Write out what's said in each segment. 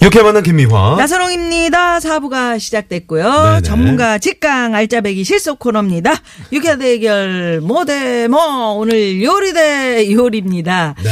이렇게 만난 김미화. 나선홍입니다. 사부가 시작됐고요. 어? 네네. 전문가 직강 알짜배기 실속 코너입니다. 유쾌 대결 모대 뭐 오늘 요리 대 요리입니다. 네.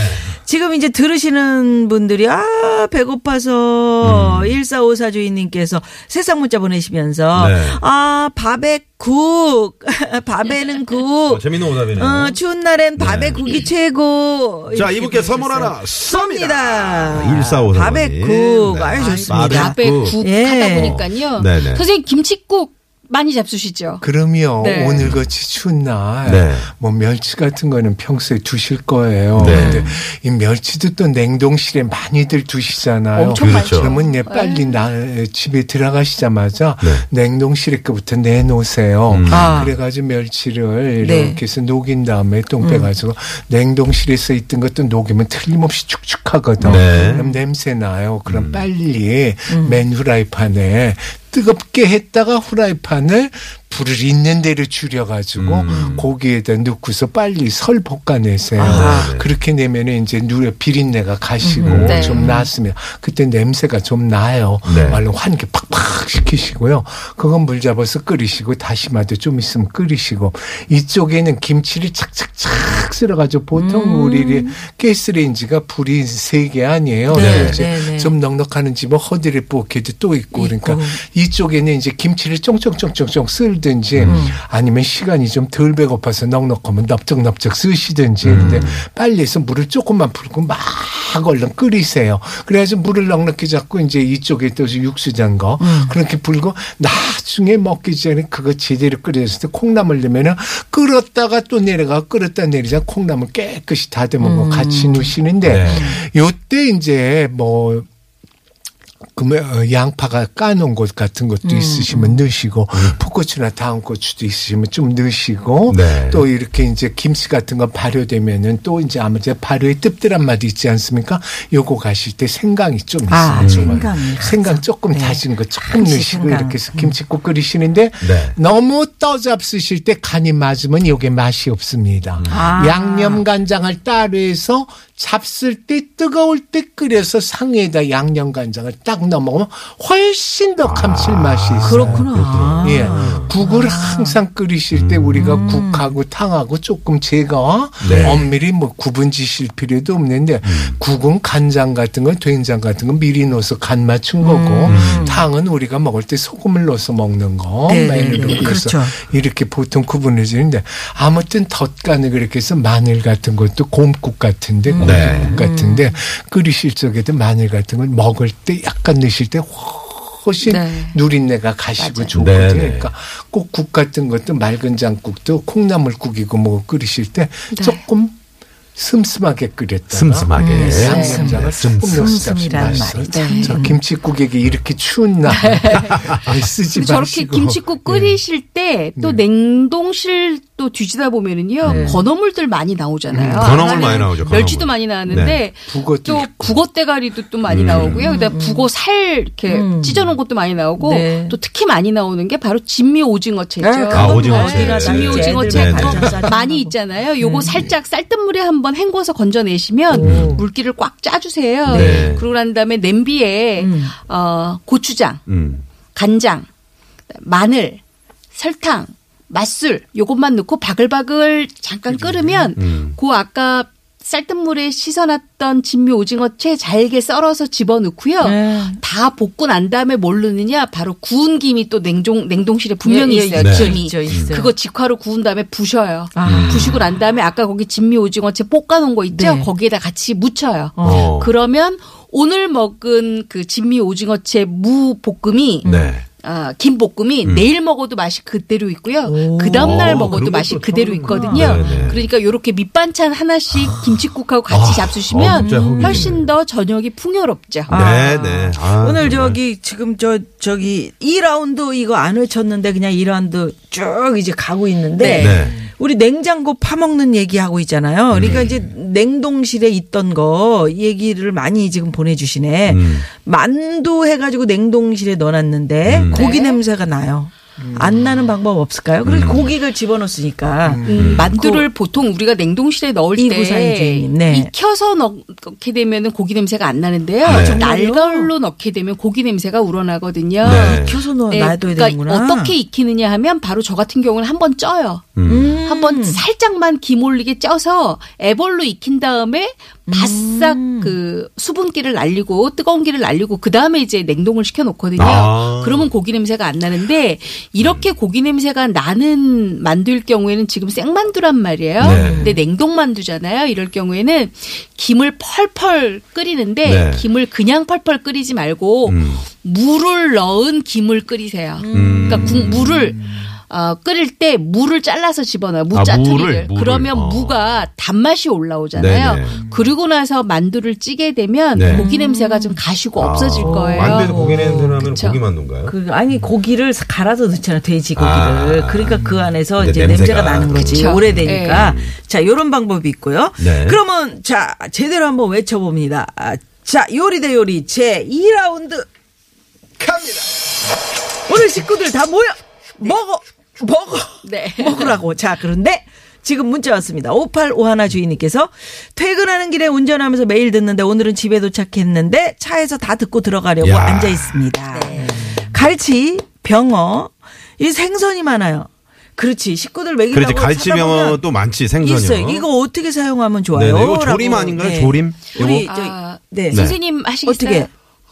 지금 이제 들으시는 분들이 아 배고파서 1454 주인님께서 세상 문자 보내시면서 네. 아 밥에 국 밥에는 국 어, 재밌는 오답이네요. 어, 추운 날엔 밥에 네. 국이 최고. 자, 이분께 선물. 하나 쏩니다. 쏩니다. 1454 밥에 번님. 국. 네. 아유, 좋습니다. 밥에 국. 국 예. 하다 보니까요. 네네. 선생님 김치국 많이 잡수시죠? 그럼요. 네. 오늘 같이 추운 날, 네. 뭐 멸치 같은 거는 평소에 두실 거예요. 네. 근데 이 멸치도 또 냉동실에 많이들 두시잖아요. 엄청 그렇죠. 그러면 예, 빨리 나 집에 들어가시자마자 네. 냉동실에 거부터 내놓으세요. 음. 아. 그래가지고 멸치를 네. 이렇게 해서 녹인 다음에 똥 빼가지고 냉동실에서 있던 것도 녹이면 틀림없이 축축하거든. 네. 그럼 냄새 나요. 그럼 빨리 맨 후라이팬에 뜨겁게 했다가 후라이팬을 불을 있는 대로 줄여가지고 음. 고기에다 넣고서 빨리 설 볶아내세요. 아. 그렇게 내면은 이제 누 비린내가 가시고 네. 좀 나았으면 그때 냄새가 좀 나요. 네. 말로 환기 팍팍 시키시고요. 그건 물 잡아서 끓이시고 다시마도 좀 있으면 끓이시고 이쪽에는 김치를 착착착 쓸어가지고 보통 우리 가스레인지가 불이 세 개 아니에요. 네, 이제 네, 네. 좀 넉넉하는 집은 허드렛 포켓도 또 있고 그러니까 있고. 이쪽에는 이제 김치를 쫑쫑쫑쫑쫑 쓸 든지 음. 아니면 시간이 좀 덜 배고파서 넉넉하면 넙적넙적 쓰시든지 음. 근데 빨리 해서 물을 조금만 부르고 막 얼른 끓이세요. 그래가지고 물을 넉넉히 잡고 이제 이쪽에 또 육수 잔거 음. 그렇게 불고 나중에 먹기 전에 그거 제대로 때 콩나물 넣으면은 끓었다가 또 내려가 끓었다 내리자 콩나물 깨끗이 다듬은 거 같이 넣으시는데 네. 요때 이제 뭐 그러면 어, 양파가 까놓은 것 같은 것도 있으시면 넣으시고 풋고추나 다운 고추도 있으시면 좀 넣으시고 네. 또 이렇게 이제 김치 같은 거 발효되면은 또 이제 아무튼 발효의 뜰뜰한 맛이 있지 않습니까? 요거 가실 때 생강이 좀. 아, 정말. 생강이. 생강 조금 네. 다진 거 조금 넣으시고 생강. 이렇게 해서 김치국 끓이시는데 네. 너무 떠잡수실 때 간이 맞으면 요게 맛이 없습니다. 아. 양념 간장을 따로 해서 잡쓸 때 뜨거울 때 끓여서 상에다 양념 간장을 딱 넣어 먹으면 훨씬 더 감칠맛이 있어요. 아, 그렇구나. 예. 국을 항상 끓이실 때 우리가 국하고 탕하고 조금 제가 네. 엄밀히 뭐 구분 지실 필요도 없는데 국은 간장 같은 건 된장 같은 건 미리 넣어서 간 맞춘 거고 탕은 우리가 먹을 때 소금을 넣어서 먹는 거 네, 네, 네. 그래서 그렇죠. 이렇게 보통 구분해 주는데 아무튼 덧간을 그렇게 해서 마늘 같은 것도 곰국 같은데 고기국 네. 같은데 끓이실 적에도 마늘 같은 걸 먹을 때 약간 넣으실 때 훨씬 네. 누린내가 가시고. 좋거든요. 네네. 그러니까 꼭 국 같은 것도 맑은 장국도 콩나물국이고 뭐 끓이실 때 네. 조금 슴슴하게 끓였다가 슴슴하게. 네, 네. 양념장을 슴슴. 조금 넣으시다. 저 김치국에게 이렇게 추운 날 쓰지 저렇게 마시고 김치국 끓이실 때또 냉동실 또 뒤지다 보면은요 네. 건어물들 많이 나오잖아요. 음, 건어물 많이 나오죠, 건어물. 멸치도 많이 나왔는데 네. 또. 북어 대가리도 또 많이 나오고요. 그다음 북어 살 이렇게 음. 찢어놓은 것도 많이 나오고 네. 또 특히 많이 나오는 게 바로 진미 오징어채죠. 네, 아, 오징어채. 네, 진미 네. 오징어채 네, 네. 많이 있잖아요. 요거 살짝 쌀뜨물에 한번 헹궈서 건져내시면 물기를 꽉 짜주세요. 네. 그러고 난 다음에 냄비에 음. 어, 고추장, 음. 간장, 마늘, 설탕, 맛술 요것만 넣고 바글바글 잠깐 끓으면 음. 그 아까 쌀뜨물에 씻어놨던 진미 오징어 채 잘게 썰어서 집어넣고요. 네. 다 볶고 난 다음에 뭘 넣느냐? 바로 구운 김이 또 냉동 냉동실에 분명히 예, 예, 있어요. 네. 김이. 있죠, 있어요. 그거 직화로 구운 다음에 부셔요. 아. 부시고 난 다음에 아까 거기 진미 오징어 채 볶아놓은 거 있죠? 네. 거기에다 같이 묻혀요. 어. 그러면 오늘 먹은 그 진미 오징어채 무 볶음이 네. 아, 김볶음이 내일 먹어도 맛이 그대로 있고요. 그 다음날 오, 먹어도 그런 맛이 그대로 있거든요. 네네. 그러니까 요렇게 밑반찬 하나씩 김치국하고 같이 아, 잡수시면 어. 훨씬 더 저녁이 풍요롭죠. 네, 네. 아, 오늘 정말. 저기 지금 저 저기 2라운드 이거 안 외쳤는데 그냥 2라운드 쭉 이제 가고 있는데 네. 네. 우리 냉장고 파먹는 얘기하고 있잖아요. 그러니까 이제 냉동실에 있던 거 얘기를 많이 지금 보내주시네. 음. 만두 해가지고 냉동실에 넣어놨는데 음. 고기 네. 냄새가 나요. 안 나는 방법 없을까요? 그래서 고기를 집어넣었으니까 음, 만두를 보통 우리가 냉동실에 넣을 이구사 때 네. 익혀서 넣게 되면 고기 냄새가 안 나는데요. 네. 날걸로 넣게 되면 고기 냄새가 우러나거든요. 네. 켜서 넣어 네, 놔둬야 그러니까 되는구나. 어떻게 익히느냐 하면 바로 저 같은 경우는 한 번 쪄요. 음. 한번 살짝만 김 올리게 쪄서 애벌로 익힌 다음에 바싹 음. 그 수분기를 날리고 뜨거운 기를 날리고 그 다음에 이제 냉동을 시켜 놓거든요. 아. 그러면 고기 냄새가 안 나는데 이렇게 고기 냄새가 나는 만두일 경우에는 지금 생만두란 말이에요. 네. 근데 냉동 만두잖아요. 이럴 경우에는 김을 펄펄 끓이는데 네. 김을 그냥 펄펄 끓이지 말고 음. 물을 넣은 김을 끓이세요. 음. 그러니까 국, 물을 어, 끓일 때 물을 잘라서 집어넣어요. 아, 무짜투리를. 물을. 그러면 어. 무가 단맛이 올라오잖아요. 네네. 그리고 나서 만두를 찌게 되면 네. 고기 냄새가 좀 가시고 없어질 아, 거예요. 만두에서 고기 냄새 나면 그쵸. 고기 만두인가요? 그 아니 고기를 갈아서 넣잖아 돼지 고기를 아. 그러니까 그 안에서 이제 냄새가. 냄새가, 나는 거지 그쵸. 오래되니까 자 요런 방법이 있고요 네. 그러면 자 제대로 한번 외쳐봅니다 아, 자 요리 대 요리 제 2라운드 갑니다 오늘 식구들 다 모여 먹어 먹어 네. 먹으라고 자 그런데 지금 문자 왔습니다. 5851 주인님께서 퇴근하는 길에 운전하면서 매일 듣는데 오늘은 집에 도착했는데 차에서 다 듣고 들어가려고 야. 앉아 있습니다. 갈치, 병어, 이 생선이 많아요. 그렇지. 식구들 먹이려고 그렇지 갈치 병어 찾아보면 또 많지 생선이요. 있어요. 이거 어떻게 사용하면 좋아요? 네네. 이거 조림. 아닌가요? 네. 조림? 우리? 저 아, 네. 선생님 하시겠어요? 어떻게?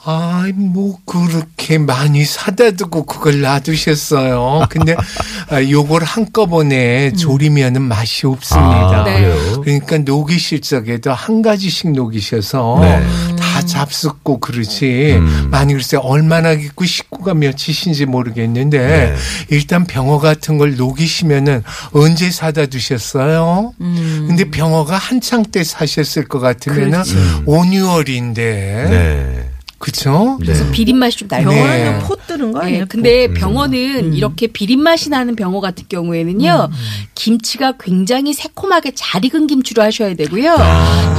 아이, 뭐, 그렇게 많이 사다 두고 그걸 놔두셨어요. 근데, 아, 요걸 한꺼번에 조리면은 맛이 없습니다. 아, 네. 그러니까 녹이실 적에도 한 가지씩 녹이셔서 네. 다 잡숫고 그러지. 음. 많이 글쎄 얼마나 깊고 식구가 몇이신지 모르겠는데 네. 일단 병어 같은 걸 녹이시면은 언제 사다 두셨어요? 근데 병어가 한창 때 사셨을 것 같으면은 그렇지. 5, 6월인데. 네. 그쵸? 네. 비린 맛이 좀 나요. 병어는 네. 포 뜨는 거 네, 아니에요? 근데 병어는 이렇게 비린 맛이 나는 병어 같은 경우에는요, 김치가 굉장히 새콤하게 잘 익은 김치로 하셔야 되고요.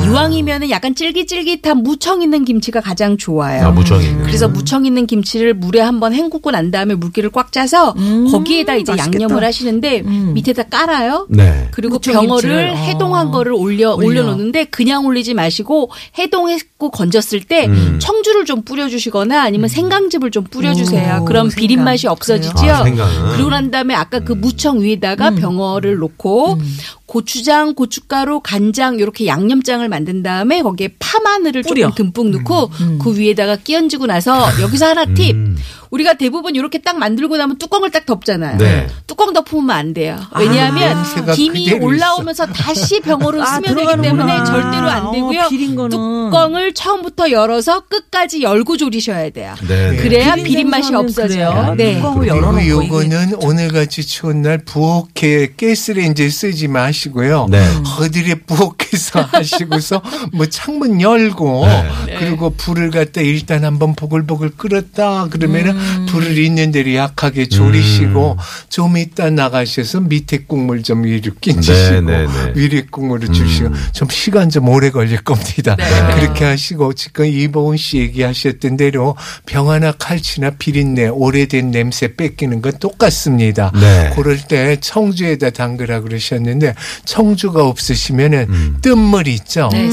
이왕이면은 약간 쫄깃쫄깃한 무청 있는 김치가 가장 좋아요. 아, 무청이. 그래서 무청 있는 김치를 물에 한번 헹구고 난 다음에 물기를 꽉 짜서 거기에다 이제 맛있겠다. 양념을 하시는데 밑에다 깔아요. 네. 그리고 무청 병어를 김치를. 해동한 어. 거를 올려 올려. 올려 놓는데 그냥 올리지 마시고 해동했고 건졌을 때 음. 청주를 좀 뿌려주시거나 아니면 생강즙을 좀 뿌려주세요. 오, 그럼 비린 생강. 맛이 없어지죠. 아. 그러고 난 다음에 아까 그 무청 위에다가 병어를 놓고 고추장, 고춧가루, 간장 이렇게 양념장을 만든 다음에 거기에 파마늘을 뿌려. 조금 듬뿍 넣고 그 위에다가 끼얹고 나서 여기서 하나 팁. 음. 우리가 대부분 이렇게 딱 만들고 나면 뚜껑을 딱 덮잖아요. 네. 뚜껑 덮으면 안 돼요. 왜냐하면 냄새가 김이 올라오면서 다시 병어로 아, 스며들기 들어가는구나. 때문에 절대로 안 어, 되고요. 비린 거는. 뚜껑을 처음부터 열어서 끝까지 열고 조리셔야 돼요. 네. 그래야 비린 비린 맛이 없어져요. 네. 뚜껑을 그리고 열어 놓고 이게 요거는 오늘같이 추운 날 부엌에 가스레인지 쓰지 마시고요. 네. 어디에 부엌에서 하시고서 뭐 창문 열고 네. 그리고 불을 갖다 일단 한번 보글보글 끓었다 그러면은 음. 불을 있는 대로 약하게 조리시고 좀 이따 나가셔서 밑에 국물 좀 위로 끼치시고 네, 네, 네. 위에 국물을 주시고 음. 좀 시간 좀 오래 걸릴 겁니다. 그렇게 하시고 지금 이보은 씨 얘기하셨던 대로 병아나 칼치나 비린내 오래된 냄새 뺏기는 건 똑같습니다. 네. 그럴 때 청주에다 담그라 그러셨는데 청주가 없으시면은 음. 뜬물 있죠. 네.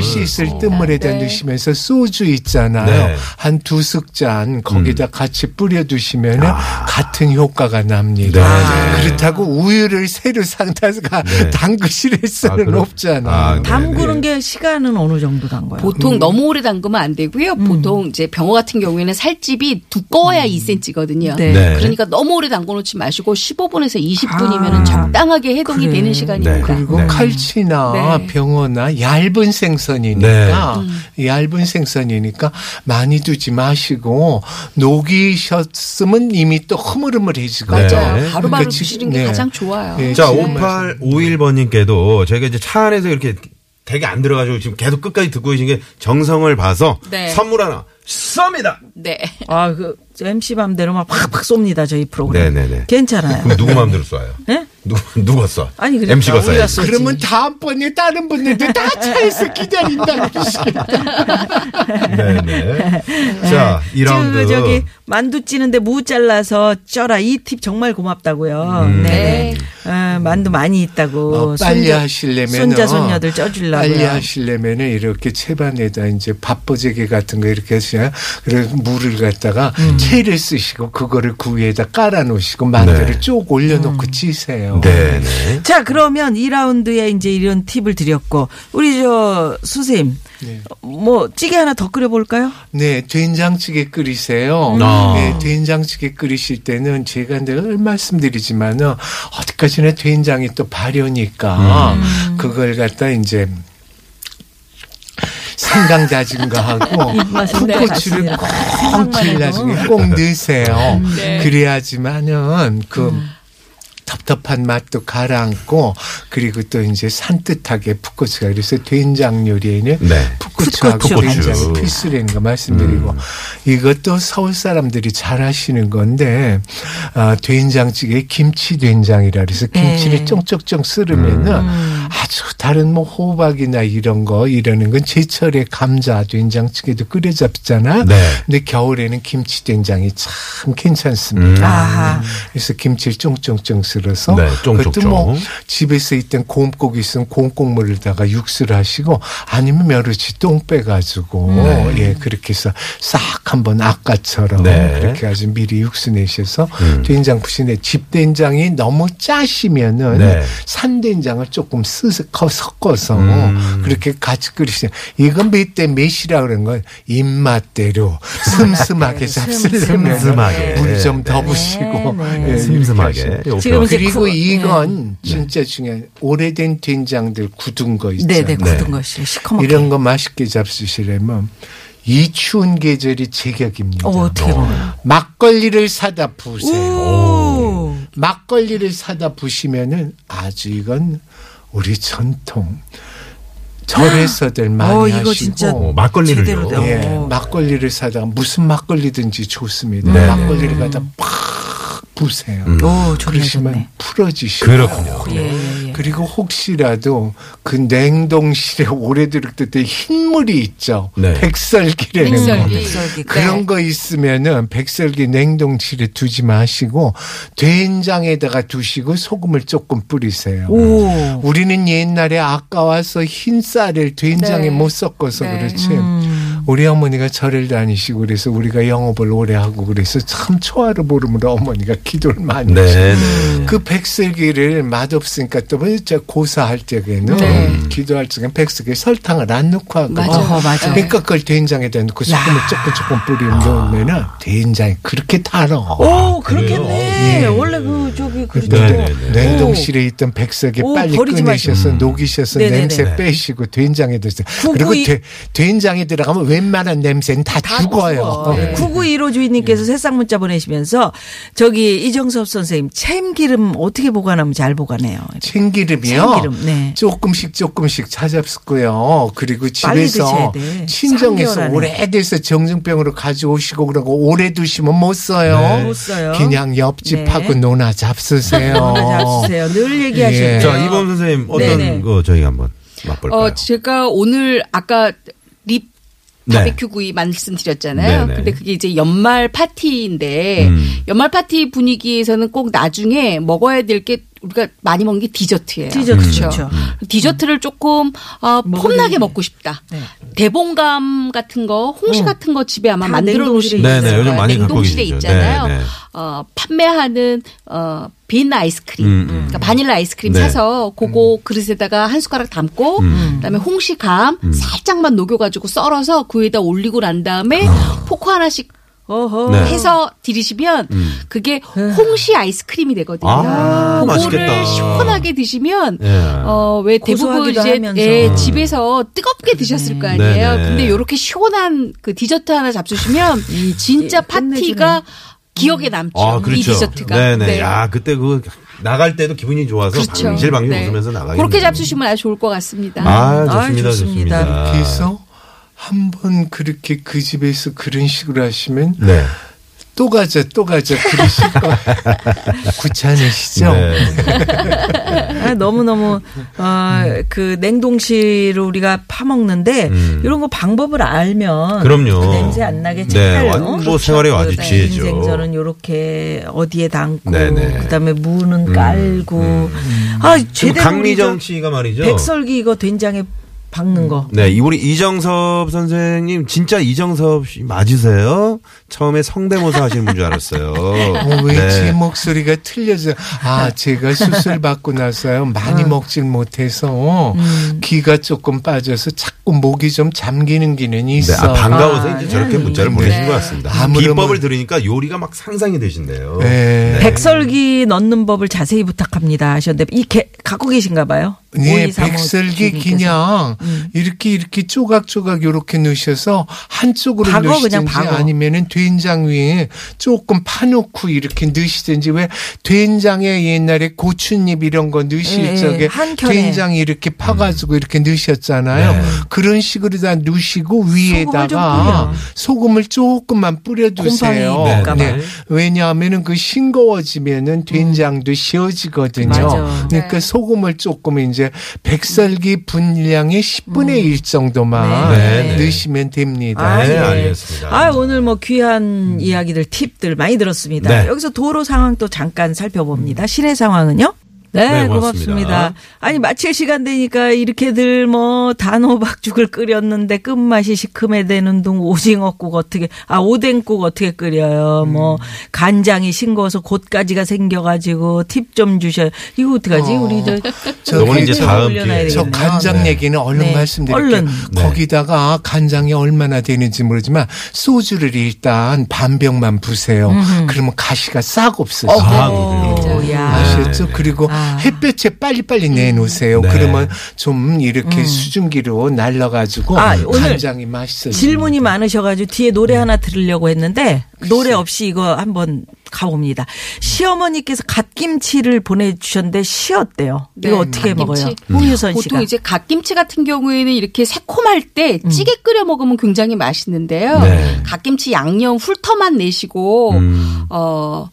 씻을 어. 뜬물에다 네. 넣으시면서 소주 있잖아요. 네. 한두 숟잔 거기다 음. 같이 뿌려두시면은 같은 효과가 납니다. 네, 네. 그렇다고 우유를 새로 상다가 네. 담그실 수는 아, 없잖아요. 아, 네. 담그는 게 시간은 어느 정도 담가요? 보통 너무 오래 담그면 안 되고요. 보통 이제 병어 같은 경우에는 살집이 두꺼워야 2cm거든요. 네. 네. 그러니까 너무 오래 담궈 놓지 마시고 15분에서 20분이면 아, 적당하게 해동이 그래. 되는 시간이 생선입니다. 그리고 네. 칼치나 네. 병어나 얇은 생선이니까 얇은 생선이니까 많이 두지 마시고 녹이 셨으면 이미 또 흐물흐물해지고 네. 맞아요. 바로바로 그러니까 드시는 게 네. 가장 좋아요. 네, 자, 지금 5851번님께도 저희가 이제 차 안에서 이렇게 되게 안 들어가지고 지금 계속 끝까지 듣고 계신 게 정성을 봐서 네. 선물 하나 쏩니다. 네. 아, 그 MC 맘대로 막 팍팍 쏩니다 저희 프로그램. 네네네. 괜찮아요. 그럼 누구 마음대로 쏴요? 네? 누구, 누가 쏴? 아니, 그러니까 MC가 쏴야지. 쏘- 그러면 다음번에 다른 분들도 다 차에서 기다린다. 네네. 자, 지금 2라운드. 그 저기 만두 찌는데 무 잘라서 쪄라 이 팁 정말 고맙다고요. 음. 네. 아, 만두 많이 있다고. 어, 빨리 손자- 하시려면 손자 손녀들 쪄주려고요. 빨리 하시려면은 이렇게 채반에다 이제 밥버제개 같은 거 이렇게 하시냐 그래서 물을 갖다가 음. 채를 쓰시고 그거를 그 위에다 깔아 놓으시고 만두를 네. 쭉 올려놓고 음. 찌세요. 네 네. 자, 그러면 2라운드에 이제 이런 팁을 드렸고 우리 저 선생님 네. 뭐 찌개 하나 더 끓여 볼까요? 네, 된장찌개 끓이세요. 아. 네, 된장찌개 끓이실 때는 제가 늘 말씀드리지만은 어디까지나 된장이 또 발효니까 음. 그걸 갖다 이제 생강 다진 거 하고 네, 풋고추를 같습니다. 꼭. 길나중에 꼭 넣으세요. 네. 그래야지만은 그 텁텁한 맛도 가라앉고 그리고 또 이제 산뜻하게 풋고추가 그래서 된장 요리에는 네. 풋고추하고 풋고추. 된장이. 필수라는 거 말씀드리고 이것도 서울 사람들이 잘 하시는 건데 아, 된장찌개 김치 된장이라 그래서 김치를 네. 쫑쫑쫑 썰으면은 아주 다른 뭐 호박이나 이런 거 이러는 건 제철에 감자 된장찌개도 끓여 잡잖아. 네. 근데 겨울에는 김치 된장이 참 괜찮습니다. 음. 그래서 김치를 쫑쫑쫑 썰어서 네. 그것도 뭐 집에서 있던 곰국이 있으면 곰국물에다가 육수를 하시고 아니면 멸치 똥 빼가지고 예 그렇게 해서 싹 한번 아까처럼 네. 그렇게 아주 미리 육수 내셔서 음. 된장 푸시네 집 된장이 너무 짜시면은 네. 산된장을 조금 쓰서 섞어서 음. 그렇게 같이 끓이시면 이건 몇대 몇이라 그런 건 입맛대로 슴슴하게 잡수려면 슴슴하게. 물 좀더 네. 부시고 네, 예, 슴슴하게. 지금 그리고 그- 이건 진짜 중요한 오래된 된장들 굳은 거 있잖아요. 네네 굳은 네. 것이 시커멓게. 이런 거 맛있게 잡수시려면 이 추운 계절이 제격입니다. 어, 어떻게 보면. 막걸리를 사다 부으세요. 오. 막걸리를 사다 부시면은 아주 이건 우리 전통 절에서들 많이 어, 이거 하시고 진짜 어, 막걸리를요. 제대로 돼. 예, 어. 막걸리를 사다가 무슨 막걸리든지 좋습니다. 네. 막걸리를 갖다 팍 부세요. 오, 좋네, 그러시면. 풀어지시고 그렇군요. 예, 예, 예. 그리고 혹시라도 그 냉동실에 오래 들었을 때 흰물이 있죠. 네. 백설기라는 백설기. 거. 백설기. 그런 거 있으면은 백설기 냉동실에 두지 마시고 된장에다가 두시고 소금을 조금 뿌리세요. 오. 우리는 옛날에 아까워서 흰 쌀을 된장에 네. 못 섞어서 네. 그렇지. 음. 우리 어머니가 절을 다니시고 그래서 우리가 영업을 오래 하고 그래서 참 초하루 보름으로 어머니가 기도를 많이 네. 하시고 네. 그 백설기를 맛없으니까 또저 고사할 적에는 네. 기도할 적엔 백설기 설탕을 안 넣고 하거든요. 맞아요. 어허, 맞아. 그러니까 그걸 된장에다 넣고 소금을 조금 조금 뿌리면 넣으면은 된장이 그렇게 달어. 오, 그렇겠네. 예. 원래 그 저기 그렇죠. 냉동실에 있던 백설기 오, 빨리 꺼내셔서 마시고. 녹이셔서 네네네. 냄새 네. 빼시고 된장에 드세요. 구구 그리고 이- 되- 된장에 들어가면 웬만한 냄새는 다, 죽어요. 어. 네. 9915 주인님께서 새싹 문자 보내시면서 저기 이정섭 선생님 참기름 어떻게 보관하면 잘 보관해요? 참기름이요. 참기름, 네. 조금씩 조금씩 찾아봤고요. 그리고 집에서. 친정에서 3개월 안에. 오래돼서 정증병으로 가져오시고 그러고 오래 두시면 못 써요. 네. 못 써요. 그냥 옆집하고 네. 노나 잡수세요. 전화 잡수세요. 늘 얘기하시네요. 예. 자, 이범 선생님 어떤 네네. 거 저희 한번 맛볼까요? 어, 제가 오늘 아까 rib 네. 바비큐 구이 말씀드렸잖아요. 네네. 근데 그게 이제 연말 파티인데 음. 연말 파티 분위기에서는 꼭 나중에 먹어야 될 게 우리가 많이 먹는 게 디저트예요. 디저트 그렇죠. 좋죠. 디저트를 조금 어, 폼나게. 먹고 싶다. 네. 대봉감 같은 거, 홍시 음. 같은 거 집에 아마 다 만들어 냉동실에 네네, 요즘 많이 냉동실에. 있잖아요. 네, 네. 어, 판매하는 어, 빈 아이스크림, 음, 음. 그러니까 바닐라 아이스크림 네. 사서 그거 그릇에다가 한 숟가락 담고 음. 그다음에 홍시감 살짝만 녹여가지고 썰어서 그 위에다 올리고 난 다음에 아. 포크 하나씩. 네. 해서 들이시면 그게 홍시 아이스크림이 되거든요. 아, 그거를 맛있겠다. 시원하게 드시면 예. 어왜 대부분 이제 하면서. 예, 집에서 뜨겁게 드셨을 거 아니에요. 네네. 근데 요렇게 시원한 그 디저트 하나 잡수시면 진짜 파티가 기억에 남죠. 아, 그렇죠. 이 디저트가. 네네. 네. 야, 그때 그 나갈 때도 기분이 좋아서 그렇죠. 방실방실 네. 웃으면서 나가요. 그렇게 잡수시면 아주 좋을 것 같습니다. 아, 아, 좋습니다. 좋습니다. 좋습니다. 한 번 그렇게 그 집에서 그런 식으로 하시면 네. 또 가자 또 가자 그러실 거 귀찮으시죠? 네. 아, 너무 너무, 어, 그 냉동실을 우리가 파먹는데, 음. 이런 거 방법을 알면. 그럼요. 그 냄새 안 나게 네, 잘. 완- 어? 뭐 생활에 아주 네. 지혜죠. 인생전은 요렇게 어디에 담고, 네네. 음. 그 다음에 무는 깔고. 아, 지금 제대로. 강미정 우리 씨가 말이죠. 저 백설기 이거 된장에 박는 거. 네, 이 우리 이정섭 선생님 진짜 이정섭 씨 맞으세요? 처음에 성대모사 하시는 분 줄 알았어요. 어, 왜제 네. 목소리가 틀려져? 아, 제가 수술 받고 나서요. 많이 먹질 못해서 귀가 조금 빠져서 자꾸 목이 좀 잠기는 기능이 네, 있어. 아, 반가워서 이제 저렇게 문자를 네. 보내신 것 같습니다. 비법을 들으니까 요리가 막 상상이 되신대요. 네. 백설기 넣는 법을 자세히 부탁합니다 하셨는데, 이 개, 갖고 계신가 봐요? 네, 5235 백설기. 그냥 음. 이렇게 이렇게 조각조각 이렇게 넣으셔서 한쪽으로 박어, 넣으시든지. 아니면은 된장 위에 조금 파놓고 이렇게 넣으시든지 왜 된장에 옛날에 고추잎 이런 거 넣으실 예, 예, 적에 한 켠에. 된장 이렇게 파가지고 이렇게 넣으셨잖아요. 네. 그런 식으로 다 넣으시고 좀 위에다가 뿌려. 소금을 조금만 뿌려두세요. 될까 봐. 왜냐하면은 그 싱거워지면은 된장도 쉬어지거든요. 맞아. 그러니까 소금을 조금 이제 백설기 분량의 10분의 1 정도만 네, 네. 넣으시면 됩니다. 아, 네, 예. 알겠습니다. 아, 오늘 뭐 귀한 이야기들, 팁들 많이 들었습니다. 네. 여기서 도로 상황 또 잠깐 살펴봅니다. 시내 상황은요? 네, 네, 고맙습니다. 고맙습니다. 아니, 마칠 시간 되니까 이렇게들 뭐 단호박죽을 끓였는데 끝맛이 시큼해되는 둥 오징어국 어떻게, 아, 오뎅국 어떻게 끓여요. 뭐 간장이 싱거워서 곧가지가 생겨가지고 팁 좀 주셔요. 이거 어떡하지? 우리 저. 저기 요건 이제 저- 다음. 저. 간장 네. 얘기는 얼른 네. 말씀드릴게요. 얼른. 네. 거기다가 간장이 얼마나 되는지 모르지만 소주를 일단 반 병만 부세요. 그러면 가시가 싹 없어져요. 아, 어, 그래요? 야. 아셨죠? 네, 그리고 아. 햇볕에 빨리빨리 내놓으세요. 네. 그러면 좀 이렇게 수증기로 날라가지고 아, 간장이 맛있어요. 질문이 많으셔가지고 뒤에 노래 하나 들으려고 했는데 노래 없이 이거 한번 가봅니다. 시어머니께서 갓김치를 보내주셨는데 시었대요. 네, 이거 어떻게 갓김치. 먹어요? 홍유선 씨가. 보통 이제 갓김치 같은 경우에는 이렇게 새콤할 때 음. 찌개 끓여 먹으면 굉장히 맛있는데요. 네. 갓김치 양념 훑어만 내시고 음. 어.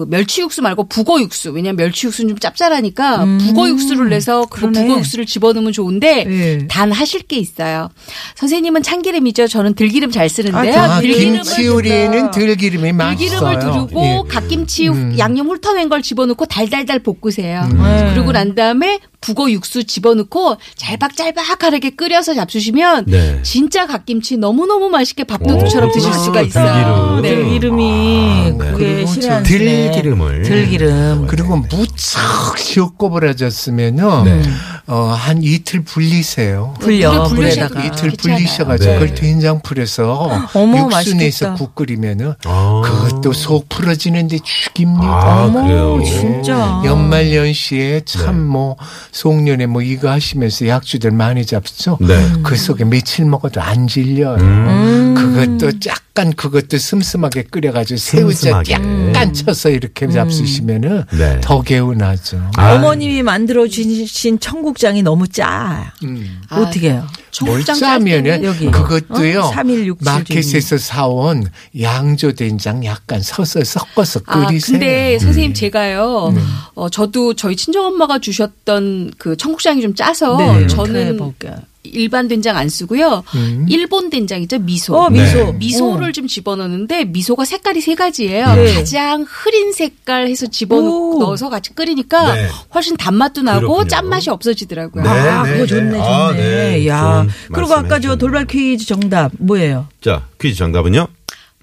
그 멸치 육수 말고 북어 육수. 왜냐면 멸치 육수는 좀 짭짤하니까 북어 육수를 내서 그 음. 북어 육수를 집어넣으면 좋은데 예. 단 하실 게 있어요. 선생님은 참기름이죠. 저는 들기름 잘 쓰는데요. 아, 아, 들기름을 김치 요리에는 들기름이 맛있어요. 들기름을 두르고 예. 갓김치 양념 훑어낸 걸 집어넣고 달달달 볶으세요. 네. 그리고 난 다음에 북어 육수 집어넣고 잘박잘박하게 끓여서 잡수시면 네. 진짜 갓김치 너무너무 맛있게 밥도둑처럼 오, 드실. 수가 있어요. 들기름. 네. 들기름이 네. 그게 쓰네. 들기름을. 들기름. 그리고 무척 시어꼬부라졌으면은 네. 어, 한 이틀 불리세요. 불려 물에다가. 이틀. 불리셔가지고 네. 그걸 된장 풀어서 어머, 육수 내서 맛있겠다. 국 끓이면은 아. 그것도 속 풀어지는데 죽입니다. 아, 어머, 그래요. 진짜. 연말 연시에 참 네. 뭐 송년회 뭐 이거 하시면서 약주들 많이 잡수죠. 네. 그 속에 며칠 먹어도 안 질려요. 음. 그것도 약간 그것도 슴슴하게 끓여가지고 새우젓. 약간 쳐서 이렇게 잡수시면은 네. 더 개운하죠. 아. 어머님이 만들어 주신 청국장이 너무 짜. 음. 어떻게 해요? 뭘 청국장 짜면은 짤 때는 여기. 그것도요. 어? 3167 마켓에서 사온 양조 된장 약간 서서 섞어서 아, 끓이세요. 근데 음. 선생님 제가요, 어, 저도 저희 친정 엄마가 주셨던 그 청국장이 좀 짜서 네, 저는 해볼게요. 일반 된장 안 쓰고요. 음. 일본 된장이죠, 미소. 어, 미소. 네. 미소를 좀 집어넣는데 미소가 색깔이 세 가지예요. 네. 가장 흐린 색깔 해서 오. 집어넣어서 같이 끓이니까 네. 훨씬 단맛도 나고 그렇군요. 짠맛이 없어지더라고요. 네. 아, 그거 좋네, 좋네. 아, 네. 야. 그리고 아까 저 돌발 퀴즈 정답 뭐예요? 자, 퀴즈 정답은요?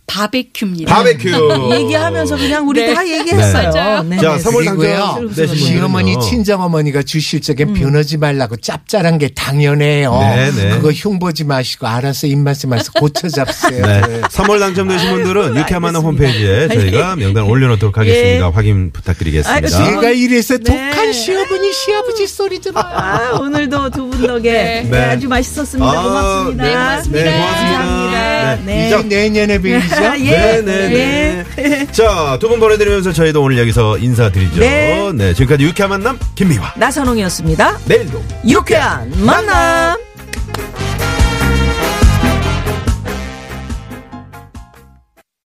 바베큐입니다. 바베큐. 얘기하면서 그냥 우리 네. 다 얘기했어요. 맞아요. 네. 자, 선물 그리고요. 당첨되신 분들은요. 시어머니 친정어머니가 주실 적에 변하지 말라고 짭짤한 게 당연해요. 네, 네. 그거 흉보지 마시고 알아서 입맛에만서 고쳐 잡으세요. 네. 선물 당첨되신 분들은 유쾌한 만남 홈페이지에 저희가 명단 올려놓도록 하겠습니다. 예. 확인 부탁드리겠습니다. 아이고, 제가 이래서 네. 독한 시어머니 시아버지 소리 들어요. 아, 오늘도 두 분 덕에 네. 네, 아주 맛있었습니다. 아, 고맙습니다. 네, 고맙습니다. 네, 고맙습니다. 감사합니다. 네. 네. 내년에 뵈 이죠. 예. 네, 네, 네. 자, 두 분 보내드리면서 저희도 오늘 여기서 인사드리죠. 네. 네, 지금까지 유쾌한 만남 김미화. 나선홍이었습니다. 내일도 유쾌한 만남.